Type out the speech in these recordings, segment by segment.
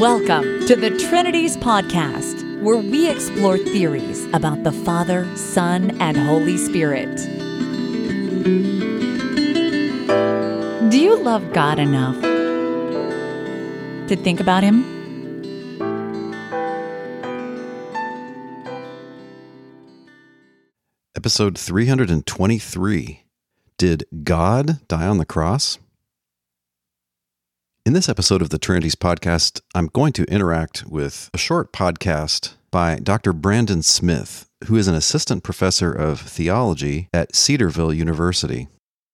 Welcome to the Trinities Podcast, where we explore theories about the Father, Son, and Holy Spirit. Do you love God enough to think about Him? Episode 323 Did God die on the cross? In this episode of the Trinities podcast, I'm going to interact with a short podcast by Dr. Brandon Smith, who is an assistant professor of theology at Cedarville University.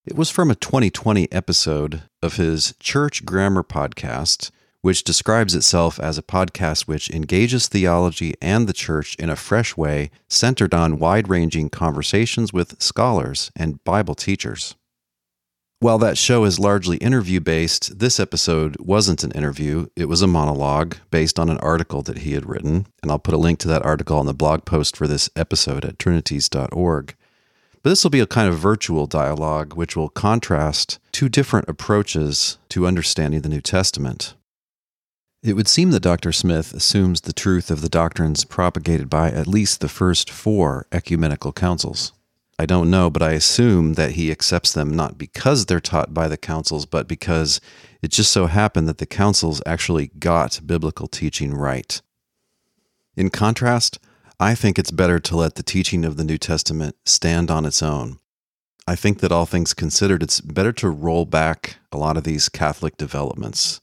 It was from a 2020 episode of his Church Grammar podcast, which describes itself as a podcast which engages theology and the church in a fresh way, centered on wide ranging conversations with scholars and Bible teachers. While that show is largely interview based, this episode wasn't an interview. It was a monologue based on an article that he had written. And I'll put a link to that article on the blog post for this episode at trinities.org. But this will be a kind of virtual dialogue which will contrast two different approaches to understanding the New Testament. It would seem that Dr. Smith assumes the truth of the doctrines propagated by at least the first four ecumenical councils. I don't know, but I assume that he accepts them not because they're taught by the councils, but because it just so happened that the councils actually got biblical teaching right. In contrast, I think it's better to let the teaching of the New Testament stand on its own. I think that all things considered, it's better to roll back a lot of these Catholic developments.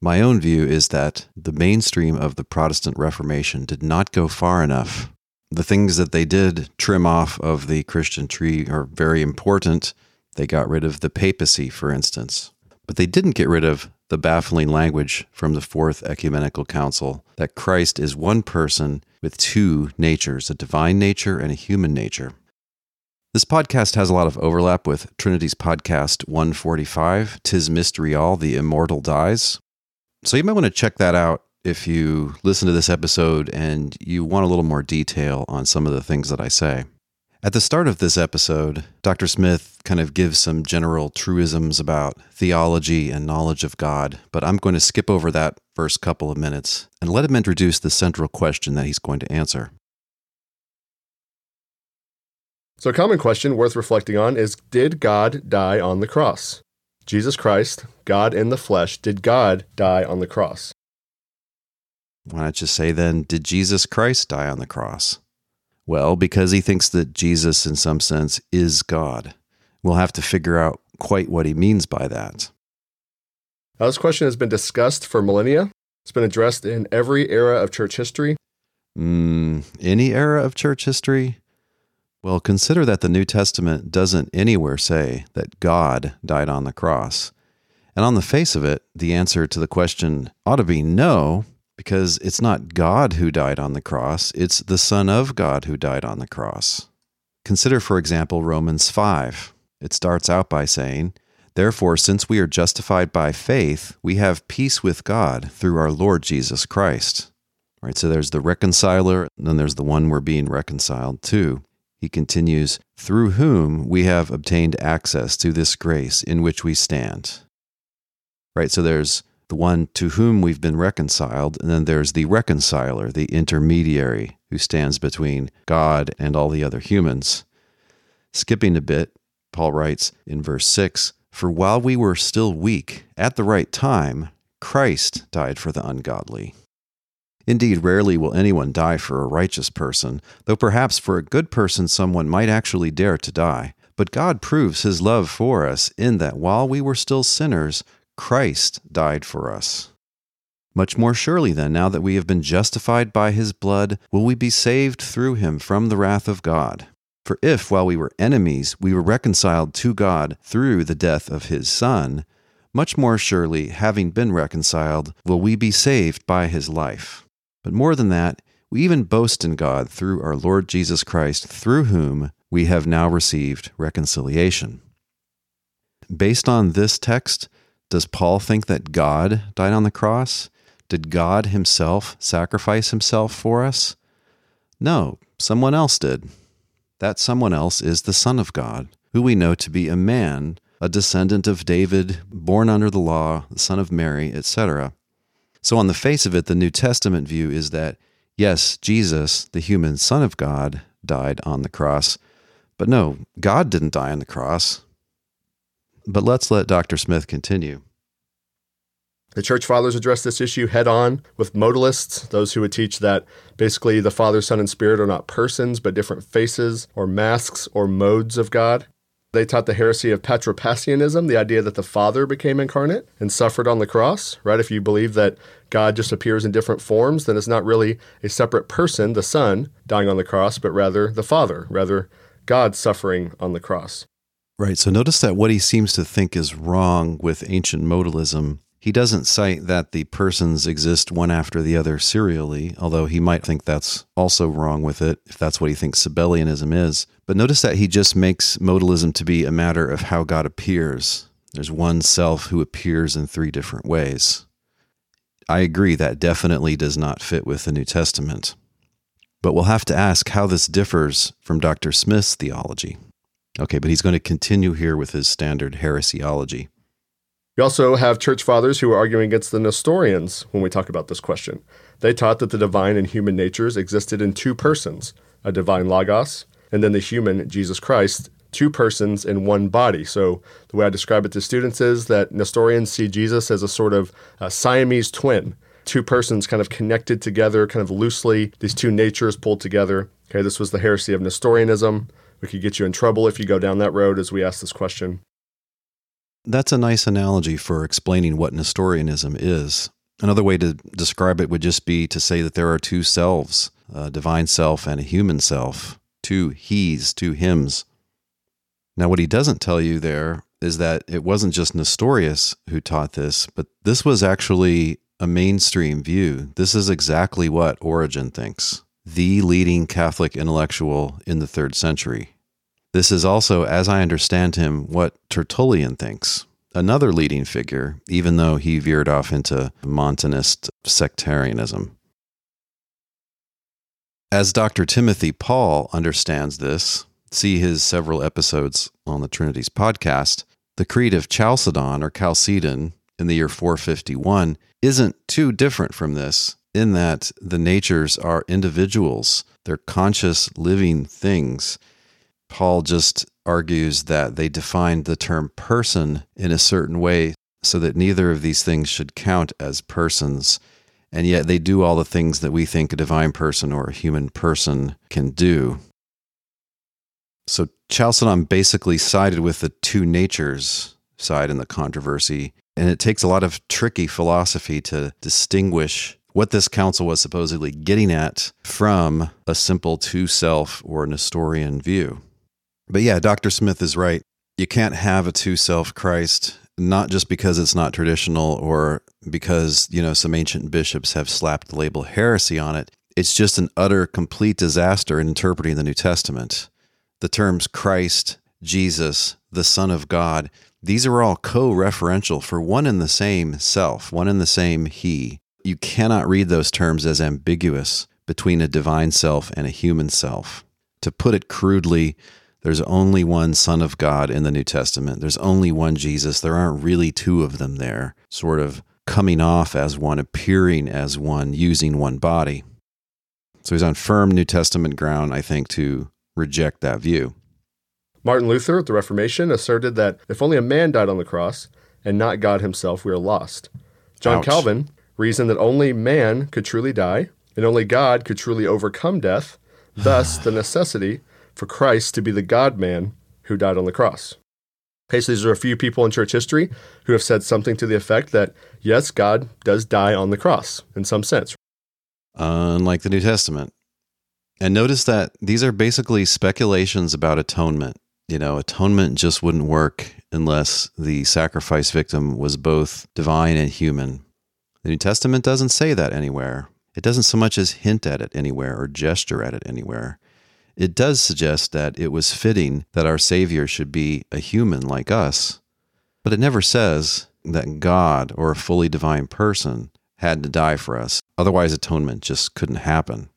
My own view is that the mainstream of the Protestant Reformation did not go far enough the things that they did trim off of the Christian tree are very important. They got rid of the papacy, for instance. But they didn't get rid of the baffling language from the Fourth Ecumenical Council that Christ is one person with two natures, a divine nature and a human nature. This podcast has a lot of overlap with Trinities podcast 145, Tis Mystery All, The Immortal Dies. So you might want to check that out if you listen to this episode and you want a little more detail on some of the things that I say. At the start of this episode, Dr. Smith kind of gives some general truisms about theology and knowledge of God, but I'm going to skip over that first couple of minutes and let him introduce the central question that he's going to answer. So, a common question worth reflecting on is Did God die on the cross? Jesus Christ, God in the flesh, did God die on the cross? Why not just say then, did Jesus Christ die on the cross? Well, because he thinks that Jesus, in some sense, is God. We'll have to figure out quite what he means by that. Now, this question has been discussed for millennia. It's been addressed in every era of church history. Mm, any era of church history? Well, consider that the New Testament doesn't anywhere say that God died on the cross. And on the face of it, the answer to the question ought to be no, because it's not God who died on the cross, it's the Son of God who died on the cross. Consider, for example, Romans 5. It starts out by saying, Therefore, since we are justified by faith, we have peace with God through our Lord Jesus Christ. Right, so there's the reconciler, and then there's the one we're being reconciled to. He continues, through whom we have obtained access to this grace in which we stand. Right, so there's the one to whom we've been reconciled, and then there's the reconciler, the intermediary who stands between God and all the other humans. Skipping a bit, Paul writes in verse 6 For while we were still weak, at the right time, Christ died for the ungodly. Indeed, rarely will anyone die for a righteous person, though perhaps for a good person someone might actually dare to die. But God proves his love for us in that while we were still sinners, Christ died for us. Much more surely, then, now that we have been justified by his blood, will we be saved through him from the wrath of God. For if, while we were enemies, we were reconciled to God through the death of his Son, much more surely, having been reconciled, will we be saved by his life. But more than that, we even boast in God through our Lord Jesus Christ, through whom we have now received reconciliation. Based on this text, does Paul think that God died on the cross? Did God himself sacrifice himself for us? No, someone else did. That someone else is the Son of God, who we know to be a man, a descendant of David, born under the law, the son of Mary, etc. So, on the face of it, the New Testament view is that, yes, Jesus, the human Son of God, died on the cross, but no, God didn't die on the cross. But let's let Dr. Smith continue. The church fathers addressed this issue head on with modalists, those who would teach that basically the Father, Son, and Spirit are not persons, but different faces or masks or modes of God. They taught the heresy of patripassianism, the idea that the Father became incarnate and suffered on the cross, right? If you believe that God just appears in different forms, then it's not really a separate person, the Son, dying on the cross, but rather the Father, rather God suffering on the cross. Right. So notice that what he seems to think is wrong with ancient modalism he doesn't cite that the persons exist one after the other serially, although he might think that's also wrong with it, if that's what he thinks Sabellianism is. But notice that he just makes modalism to be a matter of how God appears. There's one self who appears in three different ways. I agree that definitely does not fit with the New Testament. But we'll have to ask how this differs from Dr. Smith's theology. Okay, but he's going to continue here with his standard heresiology. We also have church fathers who are arguing against the Nestorians when we talk about this question. They taught that the divine and human natures existed in two persons a divine Logos, and then the human Jesus Christ, two persons in one body. So, the way I describe it to students is that Nestorians see Jesus as a sort of a Siamese twin, two persons kind of connected together, kind of loosely, these two natures pulled together. Okay, this was the heresy of Nestorianism. We could get you in trouble if you go down that road as we ask this question. That's a nice analogy for explaining what Nestorianism is. Another way to describe it would just be to say that there are two selves a divine self and a human self, two he's, two hims. Now, what he doesn't tell you there is that it wasn't just Nestorius who taught this, but this was actually a mainstream view. This is exactly what Origen thinks, the leading Catholic intellectual in the third century. This is also, as I understand him, what Tertullian thinks, another leading figure, even though he veered off into Montanist sectarianism. As Dr. Timothy Pawl understands this, see his several episodes on the Trinities podcast, the Creed of Chalcedon or Chalcedon in the year 451 isn't too different from this in that the natures are individuals, they're conscious living things Pawl just argues that they defined the term person in a certain way so that neither of these things should count as persons. And yet they do all the things that we think a divine person or a human person can do. So Chalcedon basically sided with the two natures side in the controversy. And it takes a lot of tricky philosophy to distinguish what this council was supposedly getting at from a simple two self or Nestorian view. But yeah, Dr. Smith is right. You can't have a two self Christ, not just because it's not traditional or because, you know, some ancient bishops have slapped the label heresy on it. It's just an utter, complete disaster in interpreting the New Testament. The terms Christ, Jesus, the Son of God, these are all co referential for one and the same self, one and the same He. You cannot read those terms as ambiguous between a divine self and a human self. To put it crudely, there's only one Son of God in the New Testament. There's only one Jesus. There aren't really two of them there, sort of coming off as one, appearing as one, using one body. So he's on firm New Testament ground, I think, to reject that view. Martin Luther at the Reformation asserted that if only a man died on the cross and not God himself, we are lost. John Ouch. Calvin reasoned that only man could truly die and only God could truly overcome death, thus, the necessity for Christ to be the God man who died on the cross. Okay, so these are a few people in church history who have said something to the effect that, yes, God does die on the cross in some sense. Unlike the New Testament. And notice that these are basically speculations about atonement. You know, atonement just wouldn't work unless the sacrifice victim was both divine and human. The New Testament doesn't say that anywhere. It doesn't so much as hint at it anywhere or gesture at it anywhere it does suggest that it was fitting that our Savior should be a human like us, but it never says that God or a fully divine person had to die for us. Otherwise, atonement just couldn't happen.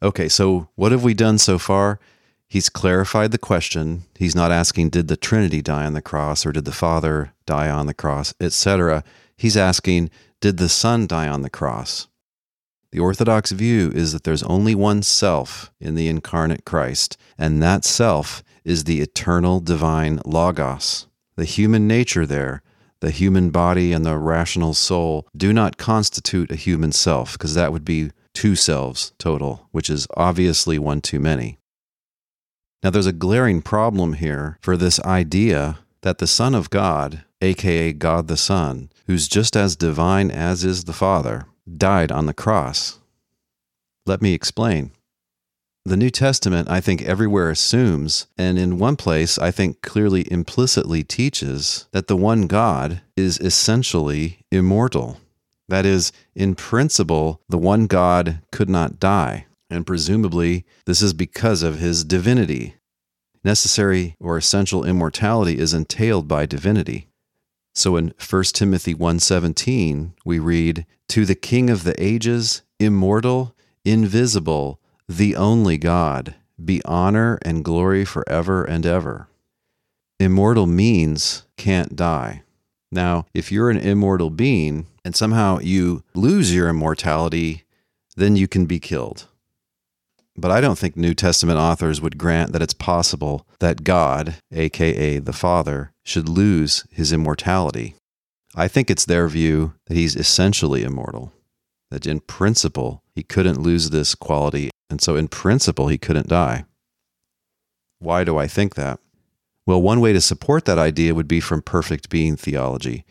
Okay, so what have we done so far? He's clarified the question. He's not asking, did the Trinity die on the cross or did the Father die on the cross, etc. He's asking, Did the Son die on the cross? The Orthodox view is that there's only one self in the incarnate Christ, and that self is the eternal divine Logos. The human nature there, the human body and the rational soul, do not constitute a human self, because that would be two selves total, which is obviously one too many. Now, there's a glaring problem here for this idea that the Son of God, aka God the Son, who's just as divine as is the Father, died on the cross. Let me explain. The New Testament, I think, everywhere assumes, and in one place, I think clearly implicitly teaches, that the one God is essentially immortal. That is, in principle, the one God could not die, and presumably this is because of his divinity. Necessary or essential immortality is entailed by divinity. So in 1 Timothy 1:17 we read, "To the King of the ages, immortal, invisible, the only God, be honor and glory forever and ever." Immortal means can't die. Now, if you're an immortal being and somehow you lose your immortality, then you can be killed. But I don't think New Testament authors would grant that it's possible that God, aka the Father, should lose his immortality. I think it's their view that he's essentially immortal, that in principle he couldn't lose this quality, and so in principle he couldn't die. Why do I think that? Well, one way to support that idea would be from perfect being theology.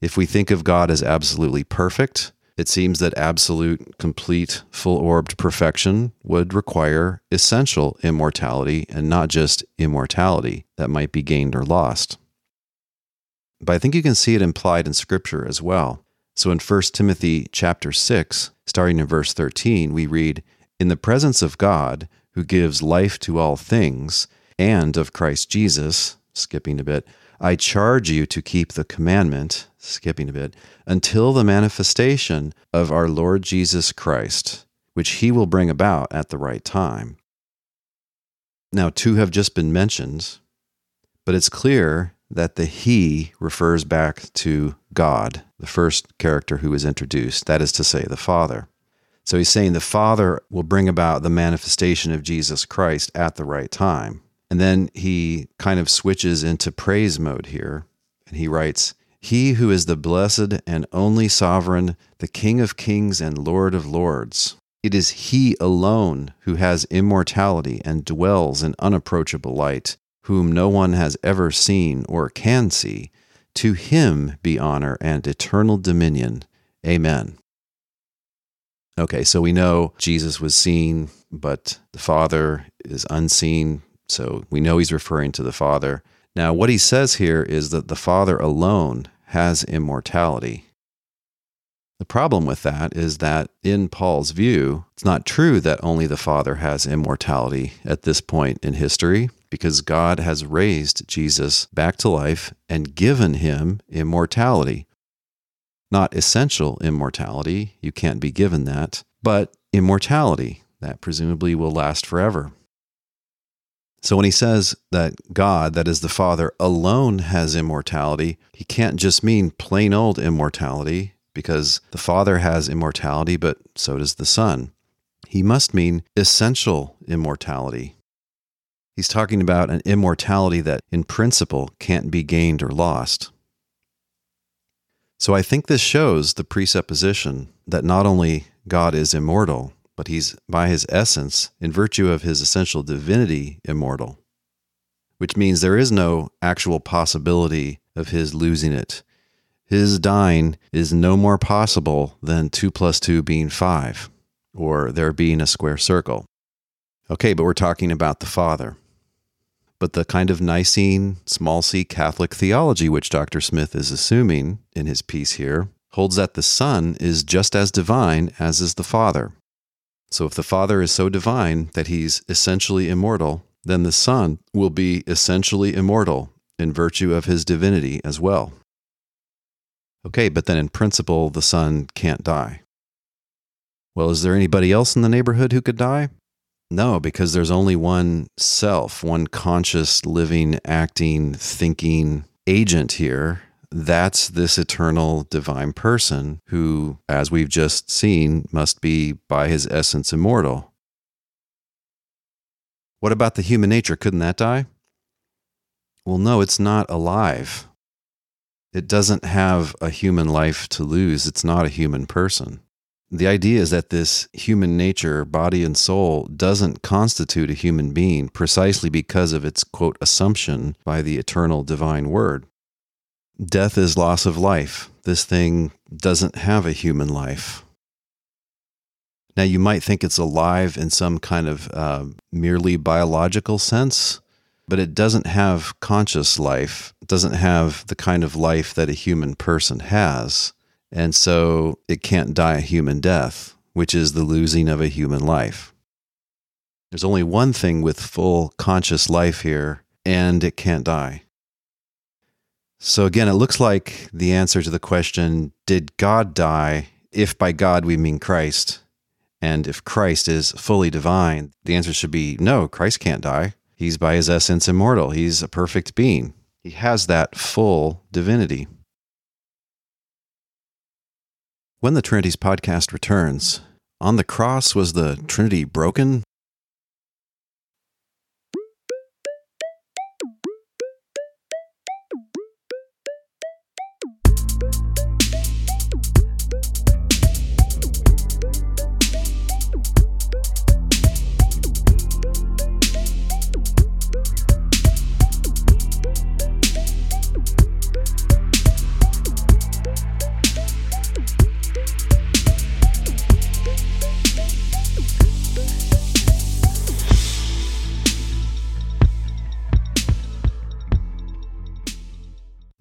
If we think of God as absolutely perfect, it seems that absolute, complete, full orbed perfection would require essential immortality and not just immortality that might be gained or lost. But I think you can see it implied in Scripture as well. So in 1 Timothy chapter 6, starting in verse 13, we read, In the presence of God, who gives life to all things, and of Christ Jesus, skipping a bit, I charge you to keep the commandment, skipping a bit, until the manifestation of our Lord Jesus Christ, which he will bring about at the right time. Now, two have just been mentioned, but it's clear that the he refers back to God, the first character who is introduced, that is to say, the Father. So he's saying the Father will bring about the manifestation of Jesus Christ at the right time. And then he kind of switches into praise mode here. And he writes, He who is the blessed and only sovereign, the King of kings and Lord of lords. It is He alone who has immortality and dwells in unapproachable light, whom no one has ever seen or can see. To Him be honor and eternal dominion. Amen. Okay, so we know Jesus was seen, but the Father is unseen. So we know he's referring to the Father. Now, what he says here is that the Father alone has immortality. The problem with that is that in Paul's view, it's not true that only the Father has immortality at this point in history, because God has raised Jesus back to life and given him immortality. Not essential immortality, you can't be given that, but immortality that presumably will last forever. So when he says that God, that is the Father, alone has immortality, he can't just mean plain old immortality because the Father has immortality, but so does the Son. He must mean essential immortality. He's talking about an immortality that, in principle, can't be gained or lost. So I think this shows the presupposition that not only God is immortal, but he's by his essence, in virtue of his essential divinity, immortal, which means there is no actual possibility of his losing it. His dying is no more possible than 2 plus 2 being 5, or there being a square circle. Okay, but we're talking about the Father. But the kind of Nicene, small c Catholic theology which Dr. Smith is assuming in his piece here holds that the Son is just as divine as is the Father. So if the Father is so divine that he's essentially immortal, then the Son will be essentially immortal in virtue of his divinity as well. Okay, but then in principle, the Son can't die. Well, is there anybody else in the neighborhood who could die? No, because there's only one self, one conscious, living, acting, thinking agent here, that's this eternal divine person who, as we've just seen, must be by his essence immortal. What about the human nature? Couldn't that die? Well, no, it's not alive. It doesn't have a human life to lose. It's not a human person. The idea is that this human nature, body and soul, doesn't constitute a human being precisely because of its, quote, assumption by the eternal divine word. Death is loss of life. This thing doesn't have a human life. Now, you might think it's alive in some kind of uh, merely biological sense, but it doesn't have conscious life, it doesn't have the kind of life that a human person has. And so it can't die a human death, which is the losing of a human life. There's only one thing with full conscious life here, and it can't die. So again, it looks like the answer to the question Did God die? If by God we mean Christ, and if Christ is fully divine, the answer should be no, Christ can't die. He's by his essence immortal. He's a perfect being. He has that full divinity. When the Trinities podcast returns, on the cross was the Trinity broken?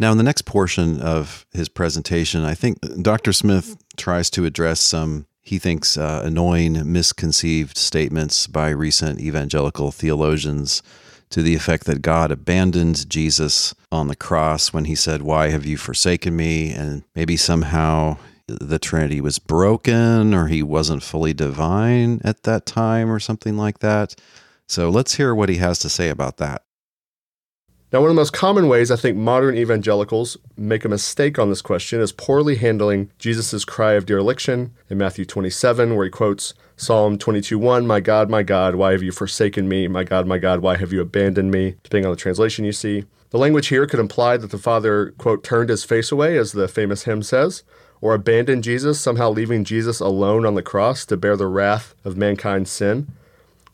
Now, in the next portion of his presentation, I think Dr. Smith tries to address some, he thinks, uh, annoying, misconceived statements by recent evangelical theologians to the effect that God abandoned Jesus on the cross when he said, Why have you forsaken me? And maybe somehow the Trinity was broken or he wasn't fully divine at that time or something like that. So let's hear what he has to say about that. Now, one of the most common ways I think modern evangelicals make a mistake on this question is poorly handling Jesus' cry of dereliction in Matthew 27, where he quotes Psalm 22:1, "My God, my God, why have you forsaken me? My God, my God, why have you abandoned me?" Depending on the translation you see. The language here could imply that the Father, quote, turned his face away, as the famous hymn says, or abandoned Jesus, somehow leaving Jesus alone on the cross to bear the wrath of mankind's sin.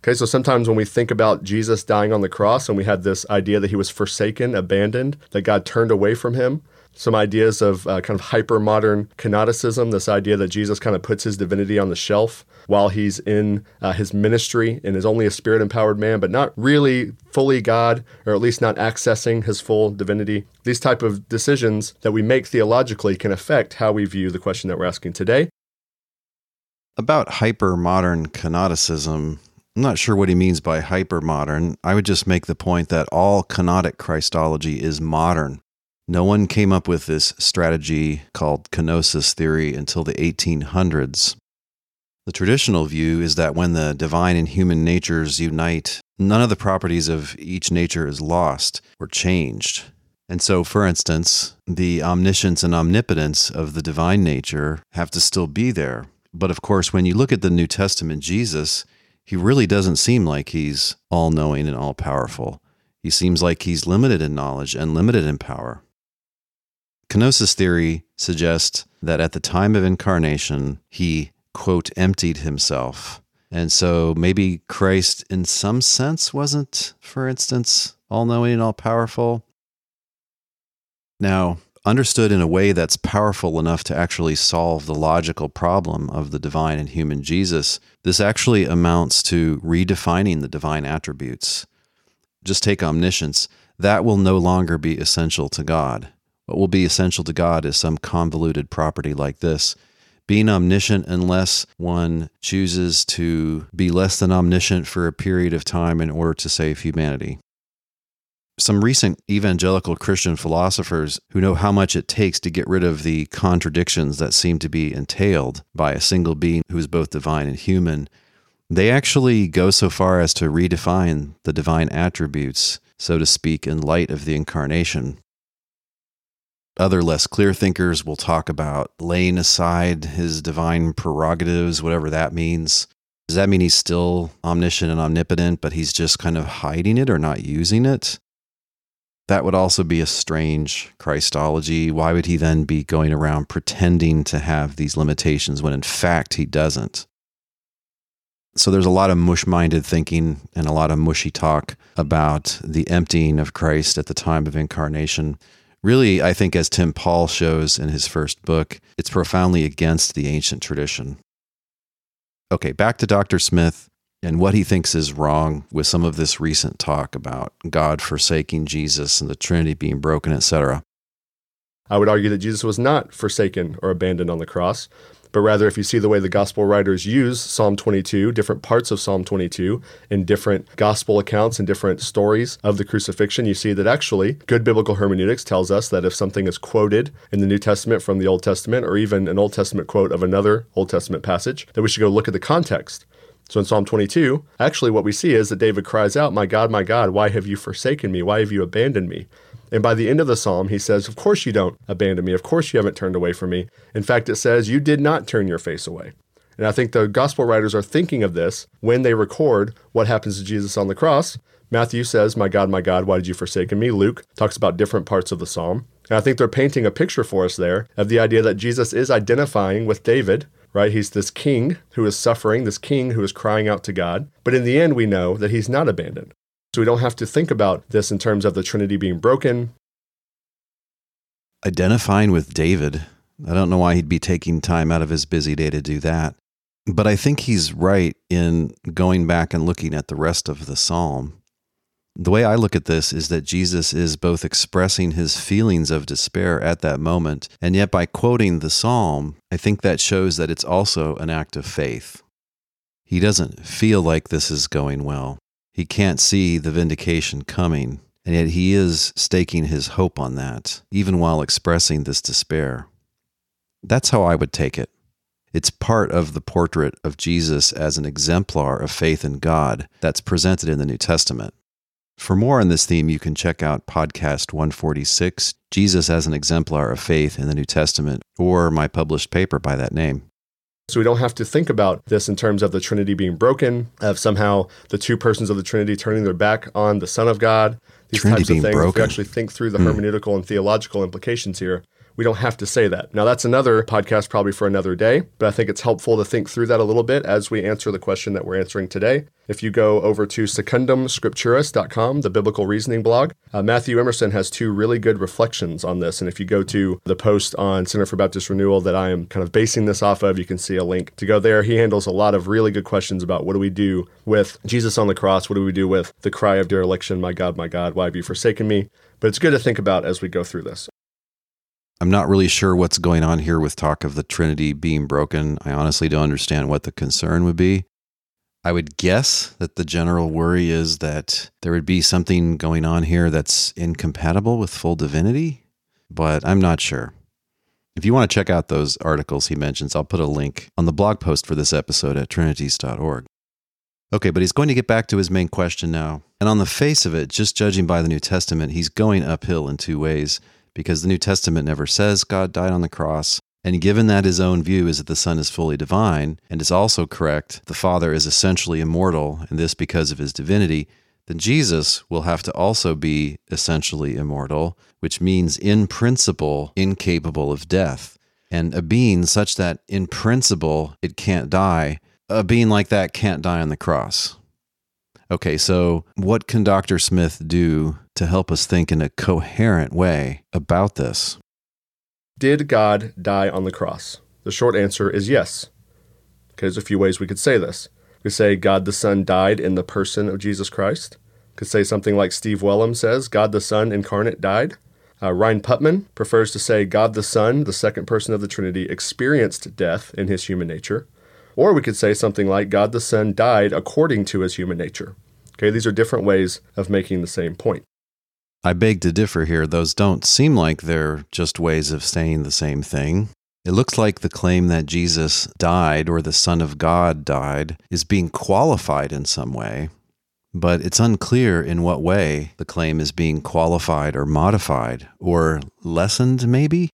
Okay, so sometimes when we think about Jesus dying on the cross and we had this idea that he was forsaken, abandoned, that God turned away from him, some ideas of uh, kind of hyper modern kenoticism, this idea that Jesus kind of puts his divinity on the shelf while he's in uh, his ministry and is only a spirit empowered man, but not really fully God, or at least not accessing his full divinity. These type of decisions that we make theologically can affect how we view the question that we're asking today. About hyper modern kenoticism, I'm not sure what he means by hypermodern. I would just make the point that all kenotic Christology is modern. No one came up with this strategy called kenosis theory until the 1800s. The traditional view is that when the divine and human natures unite, none of the properties of each nature is lost or changed. And so, for instance, the omniscience and omnipotence of the divine nature have to still be there. But of course, when you look at the New Testament Jesus, he really doesn't seem like he's all knowing and all powerful. He seems like he's limited in knowledge and limited in power. Kenosis theory suggests that at the time of incarnation, he, quote, emptied himself. And so maybe Christ, in some sense, wasn't, for instance, all knowing and all powerful. Now, understood in a way that's powerful enough to actually solve the logical problem of the divine and human Jesus, this actually amounts to redefining the divine attributes. Just take omniscience. That will no longer be essential to God. What will be essential to God is some convoluted property like this being omniscient unless one chooses to be less than omniscient for a period of time in order to save humanity some recent evangelical Christian philosophers who know how much it takes to get rid of the contradictions that seem to be entailed by a single being who is both divine and human, they actually go so far as to redefine the divine attributes, so to speak, in light of the incarnation. Other less clear thinkers will talk about laying aside his divine prerogatives, whatever that means. Does that mean he's still omniscient and omnipotent, but he's just kind of hiding it or not using it? That would also be a strange Christology. Why would he then be going around pretending to have these limitations when in fact he doesn't? So there's a lot of mush minded thinking and a lot of mushy talk about the emptying of Christ at the time of incarnation. Really, I think, as Tim Pawl shows in his first book, it's profoundly against the ancient tradition. Okay, back to Dr. Smith and what he thinks is wrong with some of this recent talk about God forsaking Jesus and the Trinity being broken, etc. I would argue that Jesus was not forsaken or abandoned on the cross, but rather, if you see the way the gospel writers use Psalm 22, different parts of Psalm 22, in different gospel accounts and different stories of the crucifixion, you see that actually good biblical hermeneutics tells us that if something is quoted in the New Testament from the Old Testament, or even an Old Testament quote of another Old Testament passage, that we should go look at the context. So in Psalm 22, actually what we see is that David cries out, My God, my God, why have you forsaken me? Why have you abandoned me? And by the end of the psalm, he says, Of course you don't abandon me. Of course you haven't turned away from me. In fact, it says, You did not turn your face away. And I think the gospel writers are thinking of this when they record what happens to Jesus on the cross. Matthew says, My God, my God, why did you forsaken me? Luke talks about different parts of the psalm. And I think they're painting a picture for us there of the idea that Jesus is identifying with David, right? He's this king who is suffering, this king who is crying out to God. But in the end, we know that he's not abandoned. So we don't have to think about this in terms of the Trinity being broken. Identifying with David, I don't know why he'd be taking time out of his busy day to do that. But I think he's right in going back and looking at the rest of the psalm. The way I look at this is that Jesus is both expressing his feelings of despair at that moment, and yet by quoting the psalm, I think that shows that it's also an act of faith. He doesn't feel like this is going well. He can't see the vindication coming, and yet he is staking his hope on that, even while expressing this despair. That's how I would take it. It's part of the portrait of Jesus as an exemplar of faith in God that's presented in the New Testament. For more on this theme, you can check out podcast 146, Jesus as an Exemplar of Faith in the New Testament, or my published paper by that name. So we don't have to think about this in terms of the Trinity being broken, of somehow the two persons of the Trinity turning their back on the Son of God. These Trinity types of things. If broken. we actually think through the hmm. hermeneutical and theological implications here, we don't have to say that. Now, that's another podcast probably for another day, but I think it's helpful to think through that a little bit as we answer the question that we're answering today. If you go over to secundumscripturis.com, the biblical reasoning blog, uh, Matthew Emerson has two really good reflections on this. And if you go to the post on Center for Baptist Renewal that I am kind of basing this off of, you can see a link to go there. He handles a lot of really good questions about what do we do with Jesus on the cross? What do we do with the cry of dereliction, my God, my God, why have you forsaken me? But it's good to think about as we go through this. I'm not really sure what's going on here with talk of the Trinity being broken. I honestly don't understand what the concern would be. I would guess that the general worry is that there would be something going on here that's incompatible with full divinity, but I'm not sure. If you want to check out those articles he mentions, I'll put a link on the blog post for this episode at trinities.org. Okay, but he's going to get back to his main question now. And on the face of it, just judging by the New Testament, he's going uphill in two ways because the New Testament never says God died on the cross. And given that his own view is that the Son is fully divine and is also correct, the Father is essentially immortal, and this because of his divinity, then Jesus will have to also be essentially immortal, which means in principle incapable of death. And a being such that in principle it can't die, a being like that can't die on the cross. Okay, so what can Dr. Smith do to help us think in a coherent way about this? Did God die on the cross? The short answer is yes. Okay, there's a few ways we could say this. We could say God the Son died in the person of Jesus Christ. We Could say something like Steve Wellum says, God the Son incarnate died. Uh, Rhyne Putman prefers to say God the Son, the second person of the Trinity, experienced death in his human nature. Or we could say something like God the Son died according to his human nature. Okay, these are different ways of making the same point. I beg to differ here. Those don't seem like they're just ways of saying the same thing. It looks like the claim that Jesus died or the Son of God died is being qualified in some way. but it's unclear in what way the claim is being qualified or modified or lessened, maybe.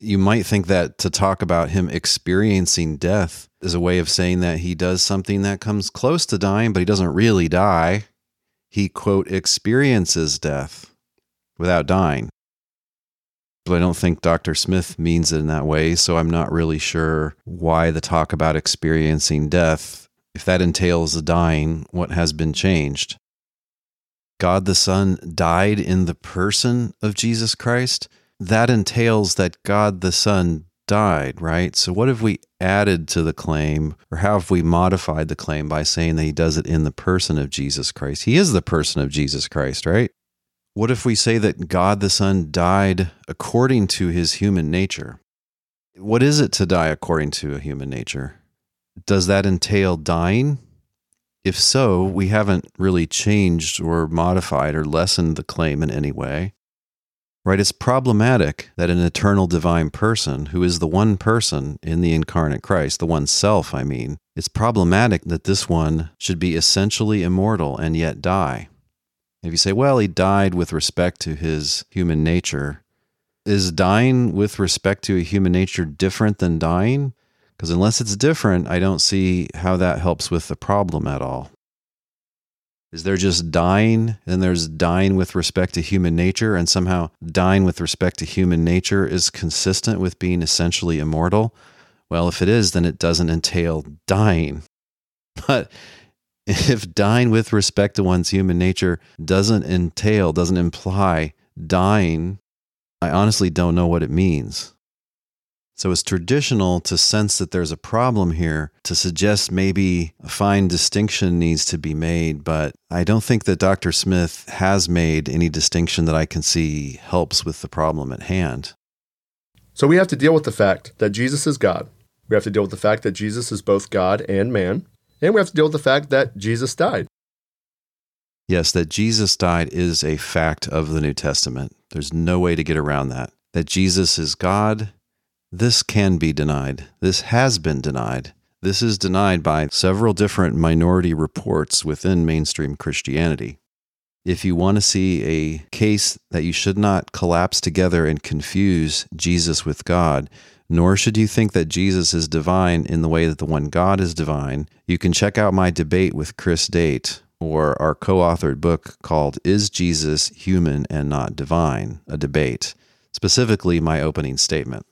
You might think that to talk about him experiencing death is a way of saying that he does something that comes close to dying, but he doesn't really die. He, quote, experiences death without dying. But I don't think Dr. Smith means it in that way, so I'm not really sure why the talk about experiencing death if that entails dying, what has been changed? God the Son died in the person of Jesus Christ. That entails that God the Son died, right? So, what have we added to the claim, or how have we modified the claim by saying that he does it in the person of Jesus Christ? He is the person of Jesus Christ, right? What if we say that God the Son died according to his human nature? What is it to die according to a human nature? Does that entail dying? If so, we haven't really changed or modified or lessened the claim in any way. Right? It's problematic that an eternal divine person, who is the one person in the incarnate Christ, the one self, I mean, it's problematic that this one should be essentially immortal and yet die. If you say, well, he died with respect to his human nature, is dying with respect to a human nature different than dying? Because unless it's different, I don't see how that helps with the problem at all. Is there just dying, and there's dying with respect to human nature, and somehow dying with respect to human nature is consistent with being essentially immortal? Well, if it is, then it doesn't entail dying. But if dying with respect to one's human nature doesn't entail, doesn't imply dying, I honestly don't know what it means. So it's traditional to sense that there's a problem here, to suggest maybe a fine distinction needs to be made. But I don't think that Dr. Smith has made any distinction that I can see helps with the problem at hand. So we have to deal with the fact that Jesus is God. We have to deal with the fact that Jesus is both God and man. And we have to deal with the fact that Jesus died. Yes, that Jesus died is a fact of the New Testament. There's no way to get around that. That Jesus is God this can be denied. This has been denied. This is denied by several different minority reports within mainstream Christianity. If you want to see a case that you should not collapse together and confuse Jesus with God, nor should you think that Jesus is divine in the way that the one God is divine, you can check out my debate with Chris Date or our co authored book called Is Jesus Human and Not Divine? A Debate, specifically my opening statement.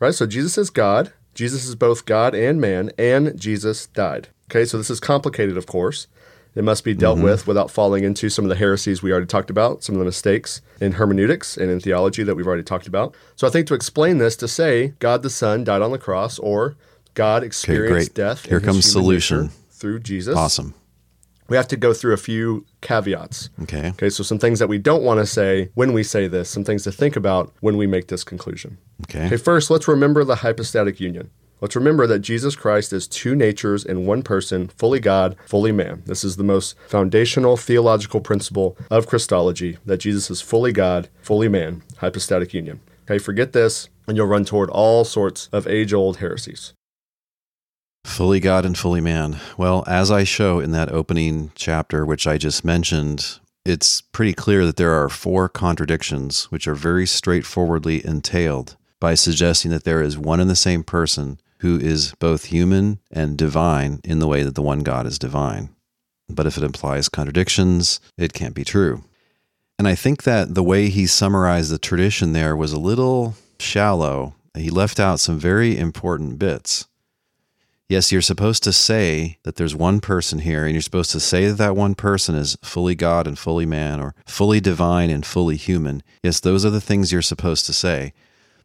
Right? So Jesus is God. Jesus is both God and man, and Jesus died. Okay, so this is complicated, of course. It must be dealt mm-hmm. with without falling into some of the heresies we already talked about, some of the mistakes in hermeneutics and in theology that we've already talked about. So I think to explain this, to say God the Son died on the cross or God experienced okay, death. Here comes solution through Jesus. Awesome we have to go through a few caveats. Okay. Okay, so some things that we don't want to say when we say this, some things to think about when we make this conclusion. Okay. Okay, first, let's remember the hypostatic union. Let's remember that Jesus Christ is two natures in one person, fully God, fully man. This is the most foundational theological principle of Christology that Jesus is fully God, fully man, hypostatic union. Okay, forget this, and you'll run toward all sorts of age old heresies. Fully God and fully man. Well, as I show in that opening chapter, which I just mentioned, it's pretty clear that there are four contradictions which are very straightforwardly entailed by suggesting that there is one and the same person who is both human and divine in the way that the one God is divine. But if it implies contradictions, it can't be true. And I think that the way he summarized the tradition there was a little shallow. He left out some very important bits. Yes, you're supposed to say that there's one person here, and you're supposed to say that that one person is fully God and fully man, or fully divine and fully human. Yes, those are the things you're supposed to say.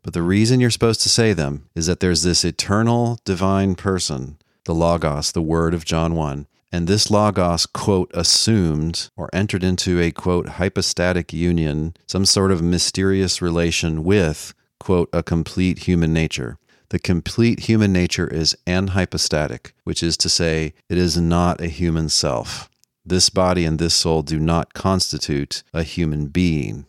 But the reason you're supposed to say them is that there's this eternal divine person, the Logos, the Word of John 1. And this Logos, quote, assumed or entered into a, quote, hypostatic union, some sort of mysterious relation with, quote, a complete human nature. The complete human nature is anhypostatic, which is to say, it is not a human self. This body and this soul do not constitute a human being.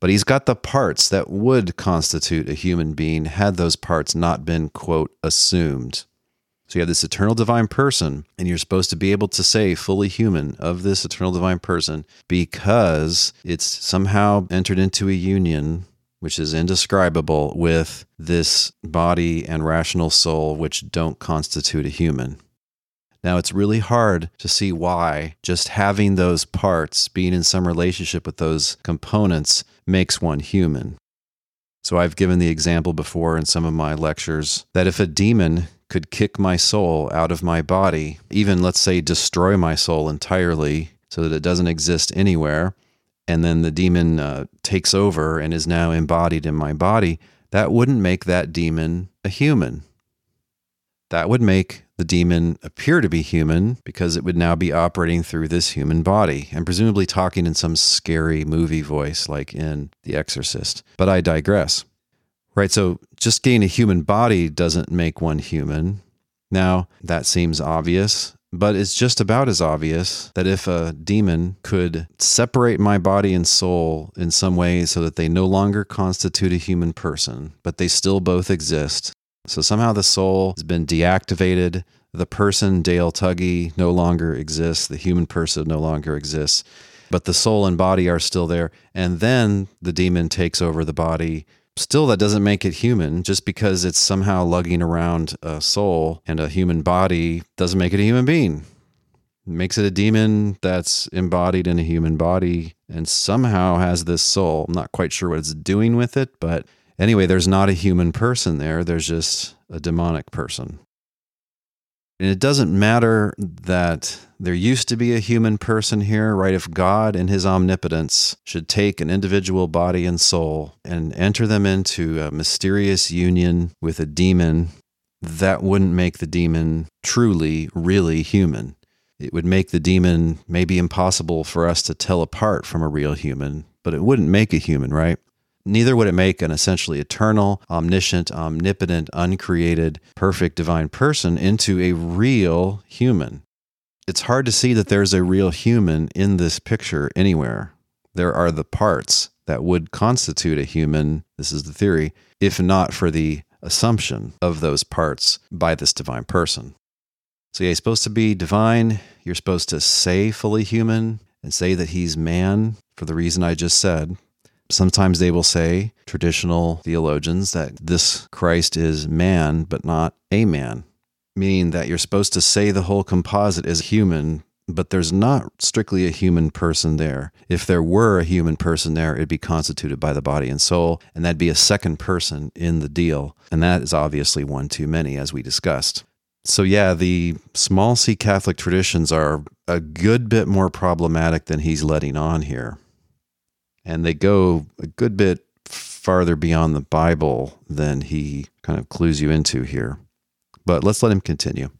But he's got the parts that would constitute a human being had those parts not been, quote, assumed. So you have this eternal divine person, and you're supposed to be able to say fully human of this eternal divine person because it's somehow entered into a union which is indescribable with this body and rational soul, which don't constitute a human. Now, it's really hard to see why just having those parts, being in some relationship with those components, makes one human. So, I've given the example before in some of my lectures that if a demon could kick my soul out of my body, even let's say destroy my soul entirely so that it doesn't exist anywhere, and then the demon uh, takes over and is now embodied in my body, that wouldn't make that demon a human. That would make the demon appear to be human because it would now be operating through this human body and presumably talking in some scary movie voice like in The Exorcist. But I digress. Right, so just getting a human body doesn't make one human. Now, that seems obvious, but it's just about as obvious that if a demon could separate my body and soul in some way so that they no longer constitute a human person, but they still both exist. So somehow the soul has been deactivated. The person, Dale Tuggy, no longer exists. The human person no longer exists. But the soul and body are still there. And then the demon takes over the body Still, that doesn't make it human. Just because it's somehow lugging around a soul and a human body doesn't make it a human being. It makes it a demon that's embodied in a human body and somehow has this soul. I'm not quite sure what it's doing with it, but anyway, there's not a human person there. There's just a demonic person. And it doesn't matter that there used to be a human person here, right? If God in his omnipotence should take an individual body and soul and enter them into a mysterious union with a demon, that wouldn't make the demon truly, really human. It would make the demon maybe impossible for us to tell apart from a real human, but it wouldn't make a human, right? Neither would it make an essentially eternal, omniscient, omnipotent, uncreated, perfect divine person into a real human. It's hard to see that there's a real human in this picture anywhere. There are the parts that would constitute a human, this is the theory, if not for the assumption of those parts by this divine person. So, yeah, he's supposed to be divine. You're supposed to say fully human and say that he's man for the reason I just said. Sometimes they will say, traditional theologians, that this Christ is man, but not a man, meaning that you're supposed to say the whole composite is human, but there's not strictly a human person there. If there were a human person there, it'd be constituted by the body and soul, and that'd be a second person in the deal. And that is obviously one too many, as we discussed. So, yeah, the small c Catholic traditions are a good bit more problematic than he's letting on here and they go a good bit farther beyond the Bible than he kind of clues you into here. But let's let him continue.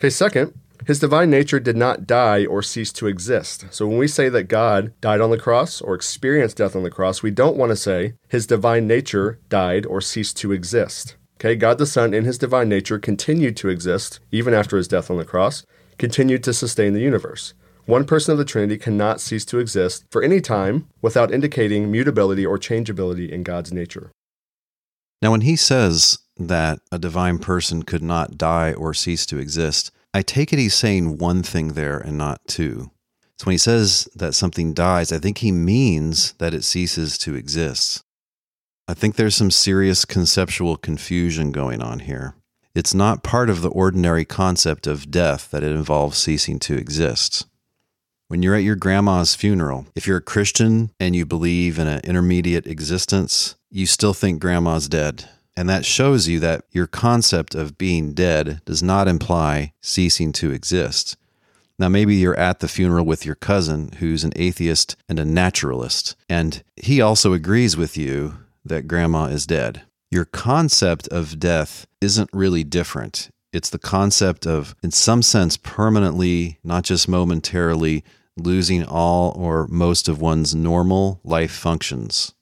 Okay, second, his divine nature did not die or cease to exist. So when we say that God died on the cross or experienced death on the cross, we don't want to say his divine nature died or ceased to exist. Okay, God the Son in his divine nature continued to exist even after his death on the cross, continued to sustain the universe. One person of the Trinity cannot cease to exist for any time without indicating mutability or changeability in God's nature. Now, when he says that a divine person could not die or cease to exist, I take it he's saying one thing there and not two. So when he says that something dies, I think he means that it ceases to exist. I think there's some serious conceptual confusion going on here. It's not part of the ordinary concept of death that it involves ceasing to exist when you're at your grandma's funeral, if you're a Christian and you believe in an intermediate existence, you still think grandma's dead. And that shows you that your concept of being dead does not imply ceasing to exist. Now, maybe you're at the funeral with your cousin who's an atheist and a naturalist, and he also agrees with you that grandma is dead. Your concept of death isn't really different. It's the concept of, in some sense, permanently, not just momentarily, losing all or most of one's normal life functions.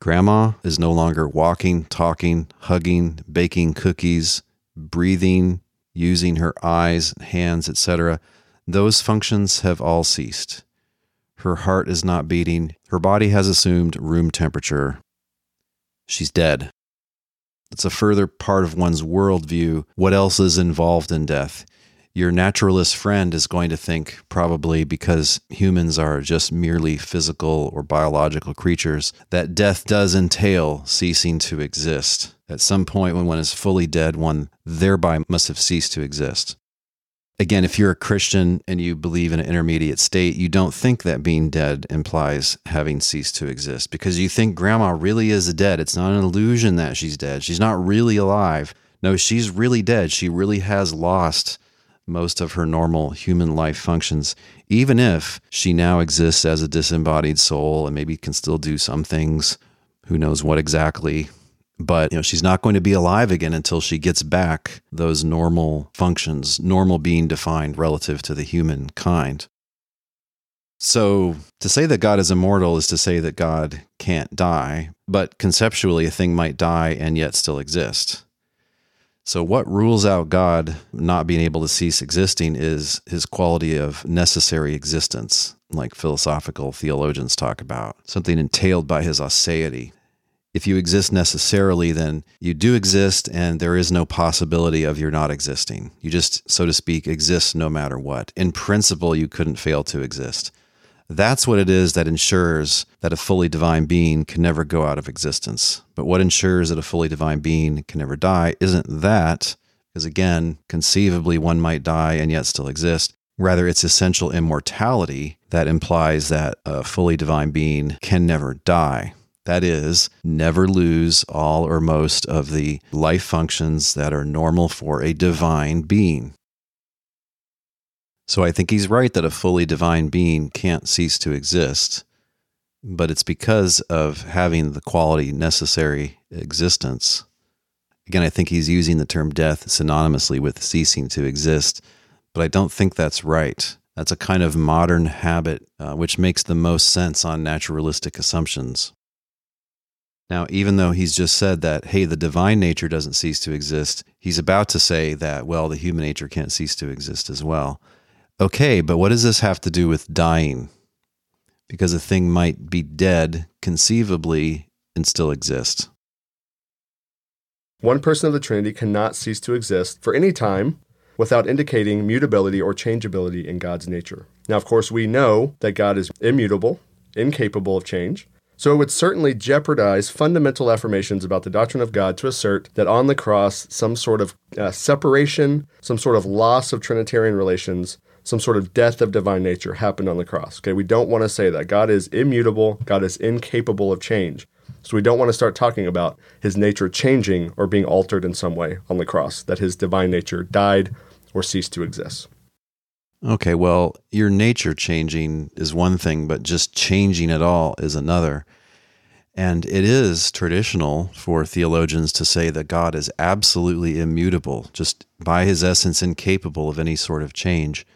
Grandma is no longer walking, talking, hugging, baking cookies, breathing, using her eyes, hands, etc. Those functions have all ceased. Her heart is not beating. Her body has assumed room temperature. She's dead. It's a further part of one's worldview. What else is involved in death? Your naturalist friend is going to think, probably because humans are just merely physical or biological creatures, that death does entail ceasing to exist. At some point, when one is fully dead, one thereby must have ceased to exist again, if you're a Christian and you believe in an intermediate state, you don't think that being dead implies having ceased to exist because you think grandma really is dead. It's not an illusion that she's dead. She's not really alive. No, she's really dead. She really has lost most of her normal human life functions, even if she now exists as a disembodied soul and maybe can still do some things. Who knows what exactly? but you know she's not going to be alive again until she gets back those normal functions normal being defined relative to the human kind so to say that god is immortal is to say that god can't die but conceptually a thing might die and yet still exist so what rules out god not being able to cease existing is his quality of necessary existence like philosophical theologians talk about something entailed by his aseity if you exist necessarily, then you do exist and there is no possibility of your not existing. You just, so to speak, exist no matter what. In principle, you couldn't fail to exist. That's what it is that ensures that a fully divine being can never go out of existence. But what ensures that a fully divine being can never die isn't that, because again, conceivably one might die and yet still exist. Rather, it's essential immortality that implies that a fully divine being can never die. That is, never lose all or most of the life functions that are normal for a divine being. So I think he's right that a fully divine being can't cease to exist, but it's because of having the quality necessary existence. Again, I think he's using the term death synonymously with ceasing to exist, but I don't think that's right. That's a kind of modern habit uh, which makes the most sense on naturalistic assumptions. Now, even though he's just said that, hey, the divine nature doesn't cease to exist, he's about to say that, well, the human nature can't cease to exist as well. Okay, but what does this have to do with dying? Because a thing might be dead conceivably and still exist. One person of the Trinity cannot cease to exist for any time without indicating mutability or changeability in God's nature. Now, of course, we know that God is immutable, incapable of change. So it would certainly jeopardize fundamental affirmations about the doctrine of God to assert that on the cross, some sort of uh, separation, some sort of loss of Trinitarian relations, some sort of death of divine nature happened on the cross. Okay, we don't want to say that. God is immutable, God is incapable of change. So we don't want to start talking about his nature changing or being altered in some way on the cross, that his divine nature died or ceased to exist. Okay, well, your nature changing is one thing, but just changing at all is another. And it is traditional for theologians to say that God is absolutely immutable, just by his essence incapable of any sort of change.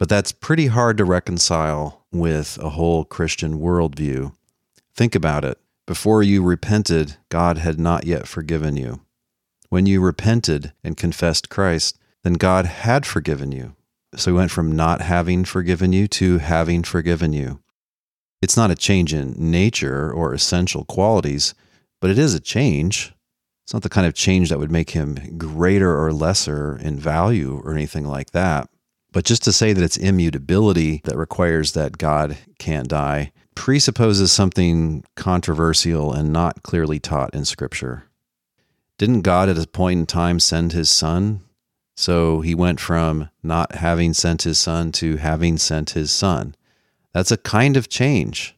But that's pretty hard to reconcile with a whole Christian worldview. Think about it. Before you repented, God had not yet forgiven you. When you repented and confessed Christ, then God had forgiven you. So he went from not having forgiven you to having forgiven you. It's not a change in nature or essential qualities, but it is a change. It's not the kind of change that would make him greater or lesser in value or anything like that. But just to say that it's immutability that requires that God can't die presupposes something controversial and not clearly taught in Scripture. Didn't God at a point in time send his son so he went from not having sent his son to having sent his son. That's a kind of change.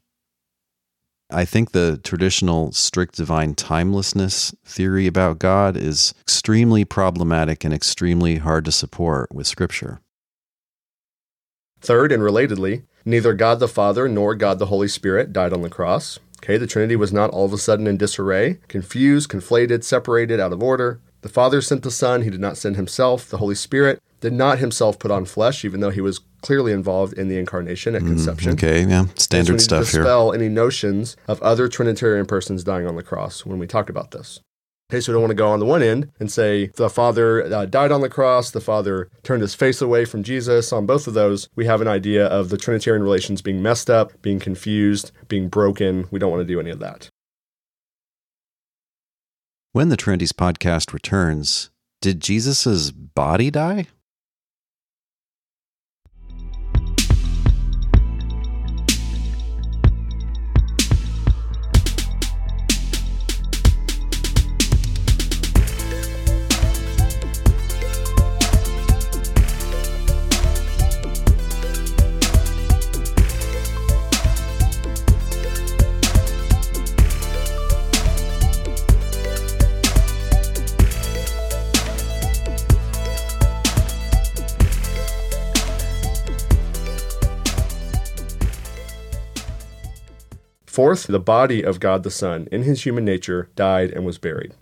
I think the traditional strict divine timelessness theory about God is extremely problematic and extremely hard to support with Scripture. Third, and relatedly, neither God the Father nor God the Holy Spirit died on the cross. Okay, the Trinity was not all of a sudden in disarray, confused, conflated, separated, out of order. The Father sent the Son, he did not send himself. The Holy Spirit did not himself put on flesh, even though he was clearly involved in the incarnation at mm, conception. okay, yeah, standard stuff here. Dispel any notions of other Trinitarian persons dying on the cross when we talk about this. So we don't want to go on the one end and say the Father uh, died on the cross, the Father turned his face away from Jesus. On both of those, we have an idea of the Trinitarian relations being messed up, being confused, being broken. We don't want to do any of that. When the Trinities podcast returns, did Jesus' body die? Fourth, the body of God the Son, in his human nature, died and was buried.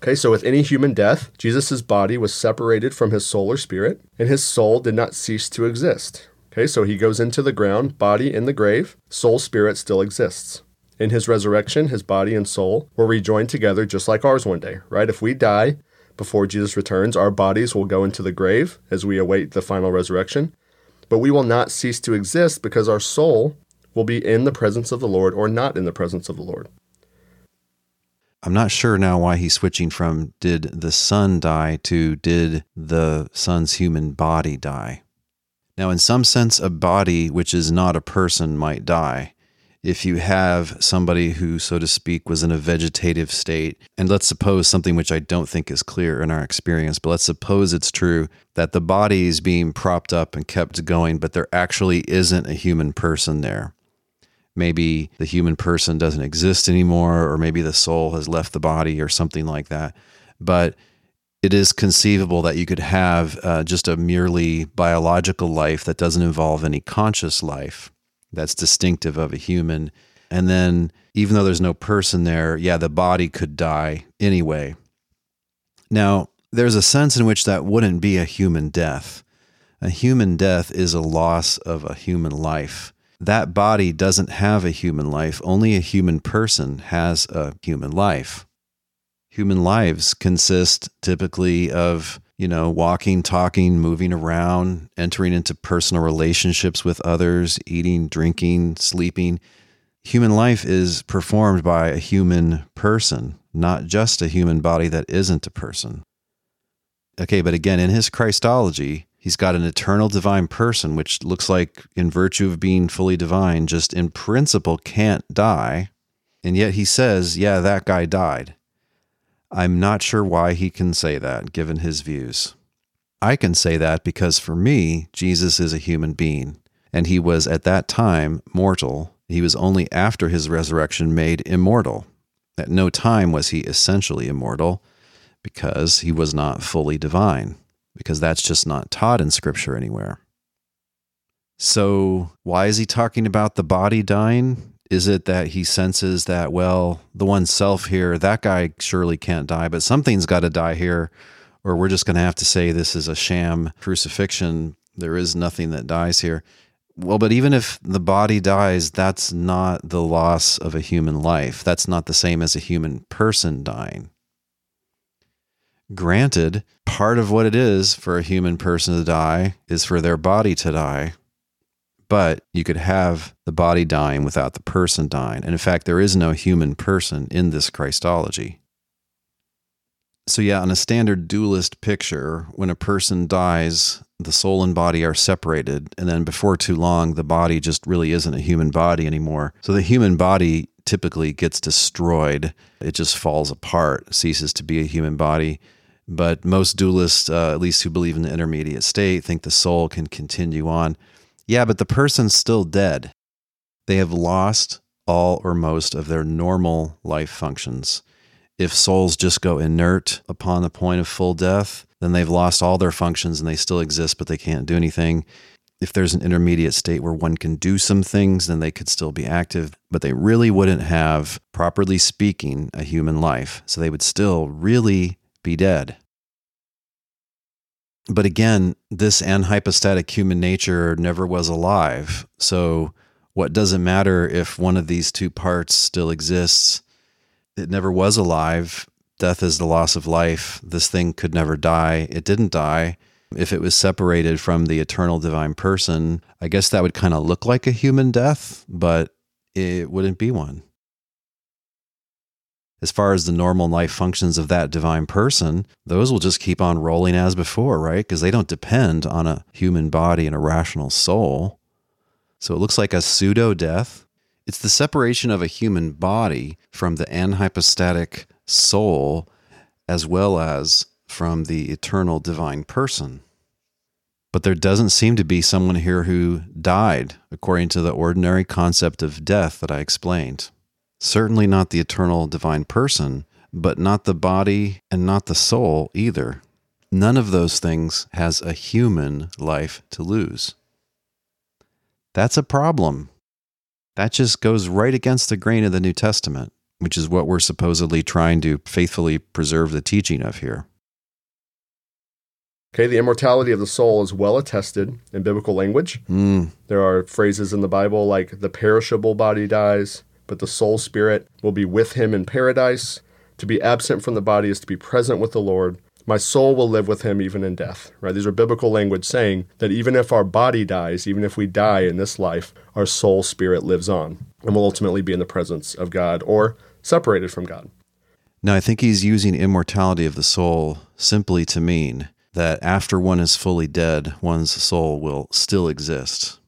Okay, so with any human death, Jesus' body was separated from his soul or spirit, and his soul did not cease to exist. Okay, so he goes into the ground, body in the grave, soul spirit still exists. In his resurrection, his body and soul will rejoin together just like ours one day, right? If we die before Jesus returns, our bodies will go into the grave as we await the final resurrection. But we will not cease to exist because our soul will be in the presence of the Lord or not in the presence of the Lord. I'm not sure now why he's switching from did the son die to did the son's human body die. Now, in some sense, a body which is not a person might die. If you have somebody who, so to speak, was in a vegetative state, and let's suppose something which I don't think is clear in our experience, but let's suppose it's true that the body is being propped up and kept going, but there actually isn't a human person there maybe the human person doesn't exist anymore, or maybe the soul has left the body, or something like that. But it is conceivable that you could have uh, just a merely biological life that doesn't involve any conscious life that's distinctive of a human. And then, even though there's no person there, yeah, the body could die anyway. Now, there's a sense in which that wouldn't be a human death. A human death is a loss of a human life that body doesn't have a human life. Only a human person has a human life. Human lives consist typically of, you know, walking, talking, moving around, entering into personal relationships with others, eating, drinking, sleeping. Human life is performed by a human person, not just a human body that isn't a person. Okay, but again, in his Christology, He's got an eternal divine person, which looks like, in virtue of being fully divine, just in principle can't die. And yet he says, yeah, that guy died. I'm not sure why he can say that, given his views. I can say that because for me, Jesus is a human being, and he was at that time mortal. He was only after his resurrection made immortal. At no time was he essentially immortal because he was not fully divine because that's just not taught in scripture anywhere. So, why is he talking about the body dying? Is it that he senses that, well, the one self here, that guy surely can't die, but something's got to die here, or we're just going to have to say this is a sham crucifixion. There is nothing that dies here. Well, but even if the body dies, that's not the loss of a human life. That's not the same as a human person dying. Granted, part of what it is for a human person to die is for their body to die. But you could have the body dying without the person dying. And in fact, there is no human person in this Christology. So, yeah, on a standard dualist picture, when a person dies, the soul and body are separated. And then before too long, the body just really isn't a human body anymore. So, the human body typically gets destroyed, it just falls apart, ceases to be a human body. But most dualists, uh, at least who believe in the intermediate state, think the soul can continue on. Yeah, but the person's still dead. They have lost all or most of their normal life functions. If souls just go inert upon the point of full death, then they've lost all their functions and they still exist, but they can't do anything. If there's an intermediate state where one can do some things, then they could still be active, but they really wouldn't have, properly speaking, a human life. So they would still really be dead. But again, this anhypostatic human nature never was alive. So, what does it matter if one of these two parts still exists? It never was alive. Death is the loss of life. This thing could never die. It didn't die. If it was separated from the eternal divine person, I guess that would kind of look like a human death, but it wouldn't be one. As far as the normal life functions of that divine person, those will just keep on rolling as before, right? Because they don't depend on a human body and a rational soul. So it looks like a pseudo death. It's the separation of a human body from the anhypostatic soul as well as from the eternal divine person. But there doesn't seem to be someone here who died according to the ordinary concept of death that I explained. Certainly not the eternal divine person, but not the body and not the soul either. None of those things has a human life to lose. That's a problem. That just goes right against the grain of the New Testament, which is what we're supposedly trying to faithfully preserve the teaching of here. Okay, the immortality of the soul is well attested in biblical language. Mm. There are phrases in the Bible like the perishable body dies, but the soul spirit will be with him in paradise. To be absent from the body is to be present with the Lord. My soul will live with him even in death. Right? These are biblical language saying that even if our body dies, even if we die in this life, our soul spirit lives on and will ultimately be in the presence of God or separated from God. Now, I think he's using immortality of the soul simply to mean that after one is fully dead, one's soul will still exist.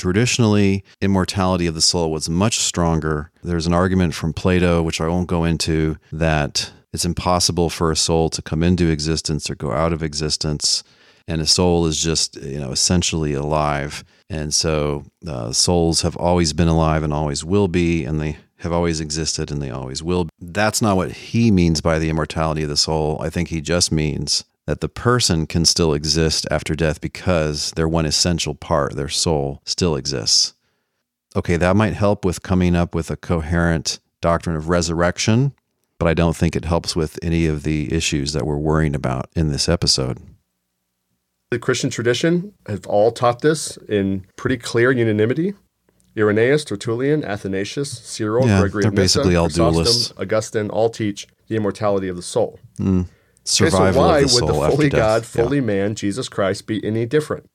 Traditionally, immortality of the soul was much stronger. There's an argument from Plato, which I won't go into, that it's impossible for a soul to come into existence or go out of existence. And a soul is just, you know, essentially alive. And so uh, souls have always been alive and always will be, and they have always existed and they always will. That's not what he means by the immortality of the soul. I think he just means that the person can still exist after death because their one essential part, their soul, still exists. Okay, that might help with coming up with a coherent doctrine of resurrection, but I don't think it helps with any of the issues that we're worrying about in this episode. The Christian tradition have all taught this in pretty clear unanimity. Irenaeus, Tertullian, Athanasius, Cyril, Yeah, Gregory they're basically all dualists. Augustine all teach the immortality of the soul. Okay, Survival so why of the soul would the fully death. God, Yeah. fully man, Jesus Christ, be any different?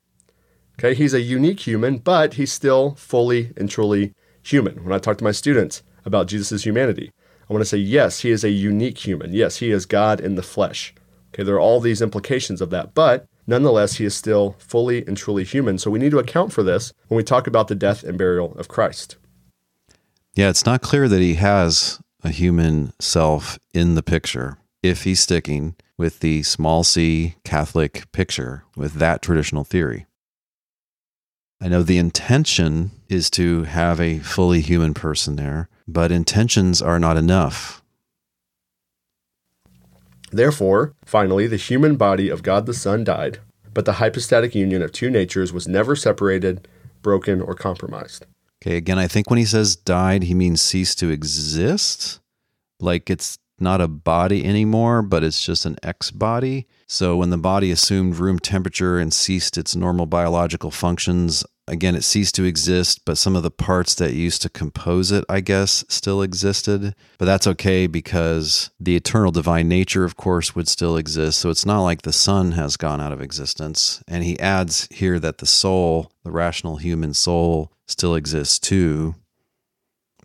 Okay, he's a unique human, but he's still fully and truly human. When I talk to my students about Jesus' humanity, I want to say, yes, he is a unique human. Yes, he is God in the flesh. Okay, there are all these implications of that, but nonetheless, he is still fully and truly human. So we need to account for this when we talk about the death and burial of Christ. Yeah, it's not clear that he has a human self in the picture if he's sticking with the small c Catholic picture with that traditional theory. I know the intention is to have a fully human person there, but intentions are not enough. Therefore, finally, the human body of God the Son died, but the hypostatic union of two natures was never separated, broken, or compromised. Okay, again, I think when he says died, he means ceased to exist. Like it's not a body anymore, but it's just an ex body. So when the body assumed room temperature and ceased its normal biological functions, again, it ceased to exist, but some of the parts that used to compose it, I guess, still existed. But that's okay because the eternal divine nature, of course, would still exist. So it's not like the Son has gone out of existence. And he adds here that the soul, the rational human soul, still exists too.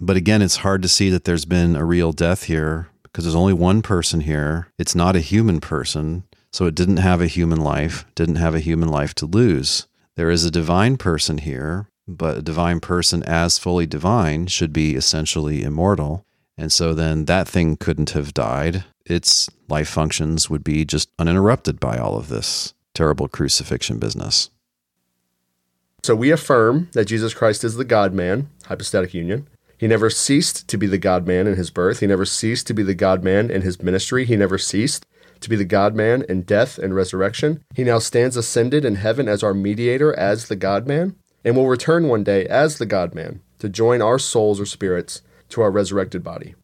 But again, it's hard to see that there's been a real death here because there's only one person here. It's not a human person. So it didn't have a human life, didn't have a human life to lose. There is a divine person here, but a divine person as fully divine should be essentially immortal. And so then that thing couldn't have died. Its life functions would be just uninterrupted by all of this terrible crucifixion business. So we affirm that Jesus Christ is the God man, hypostatic union. He never ceased to be the God man in his birth. He never ceased to be the God man in his ministry. He never ceased to be the God man in death and resurrection. He now stands ascended in heaven as our mediator, as the God man, and will return one day as the God man to join our souls or spirits to our resurrected body.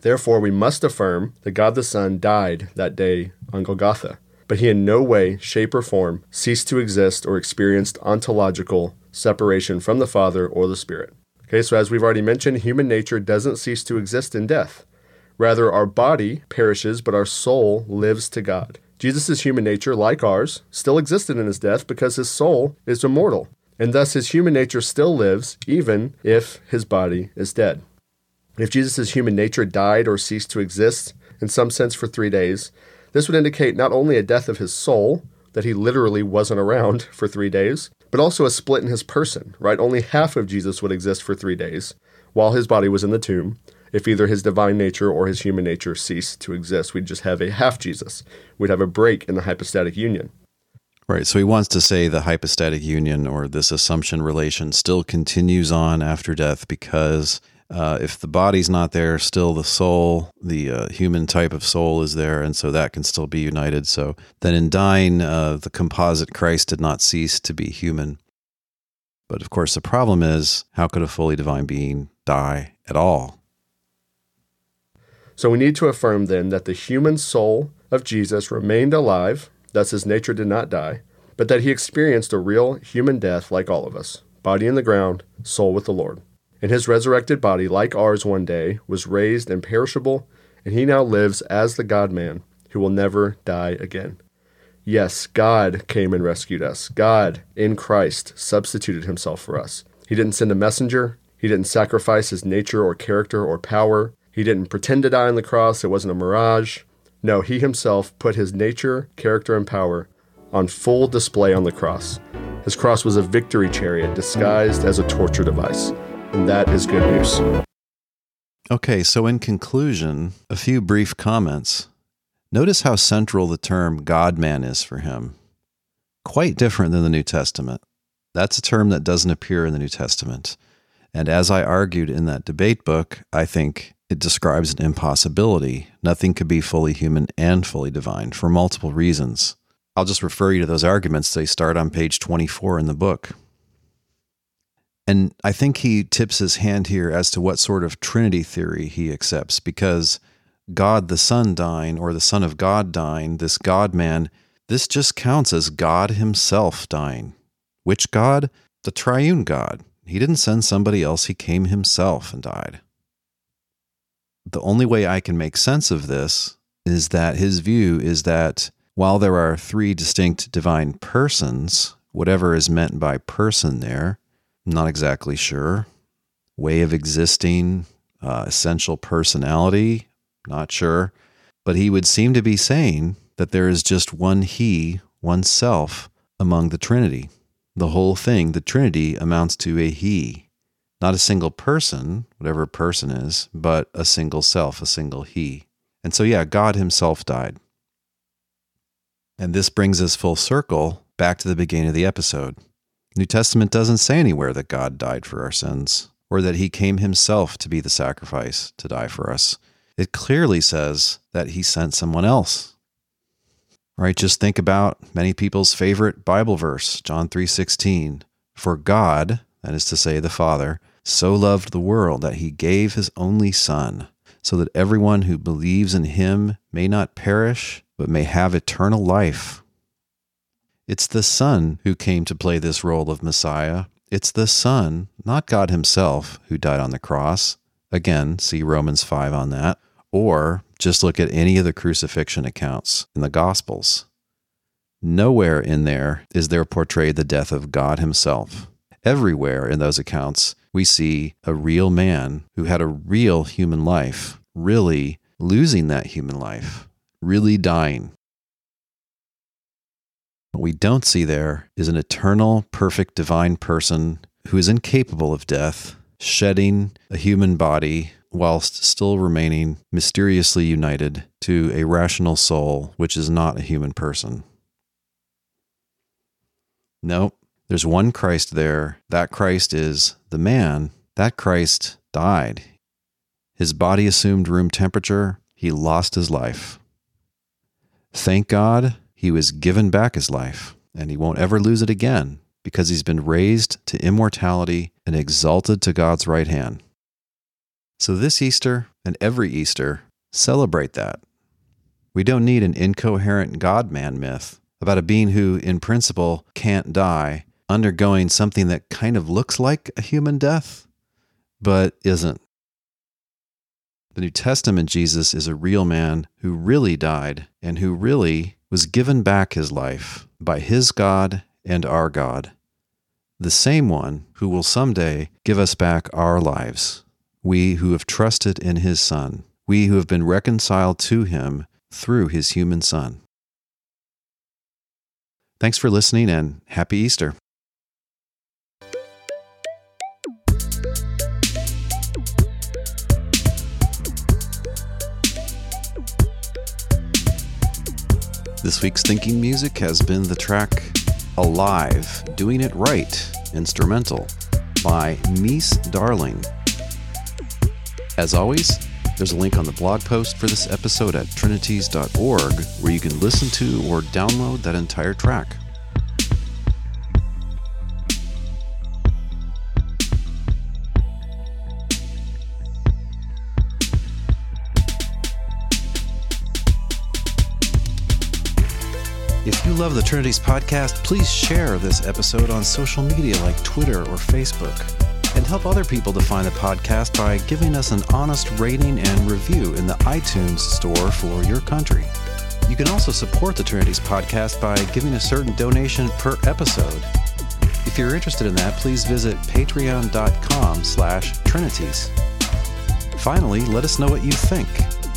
Therefore, we must affirm that God the Son died that day on Golgotha, but he in no way, shape, or form ceased to exist or experienced ontological separation from the Father or the Spirit. Okay, so as we've already mentioned, human nature doesn't cease to exist in death. Rather, our body perishes, but our soul lives to God. Jesus' human nature, like ours, still existed in his death because his soul is immortal, and thus his human nature still lives even if his body is dead. If Jesus' human nature died or ceased to exist, in some sense, for three days, this would indicate not only a death of his soul, that he literally wasn't around for three days, but also a split in his person, right? Only half of Jesus would exist for three days, while his body was in the tomb. If either his divine nature or his human nature ceased to exist, we'd just have a half Jesus. We'd have a break in the hypostatic union. Right. So he wants to say the hypostatic union or this assumption relation still continues on after death because uh, if the body's not there, still the soul, the uh, human type of soul is there, and so that can still be united. So then in dying, uh, the composite Christ did not cease to be human. But of course, the problem is how could a fully divine being die at all? So we need to affirm then that the human soul of Jesus remained alive, thus his nature did not die, but that he experienced a real human death like all of us body in the ground, soul with the Lord. And his resurrected body, like ours one day, was raised imperishable, and he now lives as the God man who will never die again. Yes, God came and rescued us. God, in Christ, substituted himself for us. He didn't send a messenger. He didn't sacrifice his nature or character or power. He didn't pretend to die on the cross. It wasn't a mirage. No, he himself put his nature, character, and power on full display on the cross. His cross was a victory chariot disguised as a torture device. And that is good news. Okay, so in conclusion, a few brief comments. Notice how central the term God man is for him. Quite different than the New Testament. That's a term that doesn't appear in the New Testament. And as I argued in that debate book, I think it describes an impossibility. Nothing could be fully human and fully divine for multiple reasons. I'll just refer you to those arguments. They start on page 24 in the book. And I think he tips his hand here as to what sort of Trinity theory he accepts, because God the Son dying or the Son of God dying, this God man, this just counts as God himself dying. Which God? The triune God. He didn't send somebody else, he came himself and died. The only way I can make sense of this is that his view is that while there are three distinct divine persons, whatever is meant by person there, not exactly sure. Way of existing, uh, essential personality, not sure. But he would seem to be saying that there is just one He, one Self, among the Trinity. The whole thing, the Trinity, amounts to a He. Not a single person, whatever a person is, but a single self, a single He. And so, yeah, God Himself died. And this brings us full circle back to the beginning of the episode. New Testament doesn't say anywhere that God died for our sins or that he came himself to be the sacrifice to die for us. It clearly says that he sent someone else. Right? Just think about many people's favorite Bible verse, John 3:16. For God, that is to say the Father, so loved the world that he gave his only son, so that everyone who believes in him may not perish, but may have eternal life. It's the Son who came to play this role of Messiah. It's the Son, not God Himself, who died on the cross. Again, see Romans 5 on that. Or just look at any of the crucifixion accounts in the Gospels. Nowhere in there is there portrayed the death of God Himself. Everywhere in those accounts, we see a real man who had a real human life, really losing that human life, really dying. What we don't see there is an eternal, perfect, divine person who is incapable of death, shedding a human body whilst still remaining mysteriously united to a rational soul which is not a human person. No, there's one Christ there. That Christ is the man. That Christ died. His body assumed room temperature. He lost his life. Thank God he was given back his life, and he won't ever lose it again because he's been raised to immortality and exalted to God's right hand. So this Easter and every Easter, celebrate that. We don't need an incoherent God man myth about a being who, in principle, can't die, undergoing something that kind of looks like a human death, but isn't. The New Testament Jesus is a real man who really died and who really was given back his life by his God and our God, the same one who will someday give us back our lives, we who have trusted in his Son, we who have been reconciled to him through his human Son. Thanks for listening and happy Easter. This week's thinking music has been the track Alive, Doing It Right, instrumental by Mies Darling. As always, there's a link on the blog post for this episode at trinities.org where you can listen to or download that entire track. You love the Trinities podcast, please share this episode on social media like Twitter or Facebook. And help other people to find the podcast by giving us an honest rating and review in the iTunes store for your country. You can also support the Trinities podcast by giving a certain donation per episode. If you're interested in that, please visit patreon.com slash trinities. Finally, let us know what you think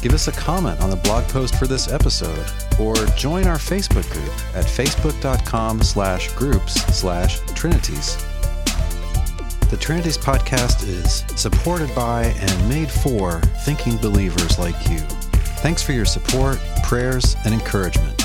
give us a comment on the blog post for this episode, or join our Facebook group at facebook.com slash groups slash trinities. The Trinities podcast is supported by and made for thinking believers like you. Thanks for your support, prayers, and encouragement.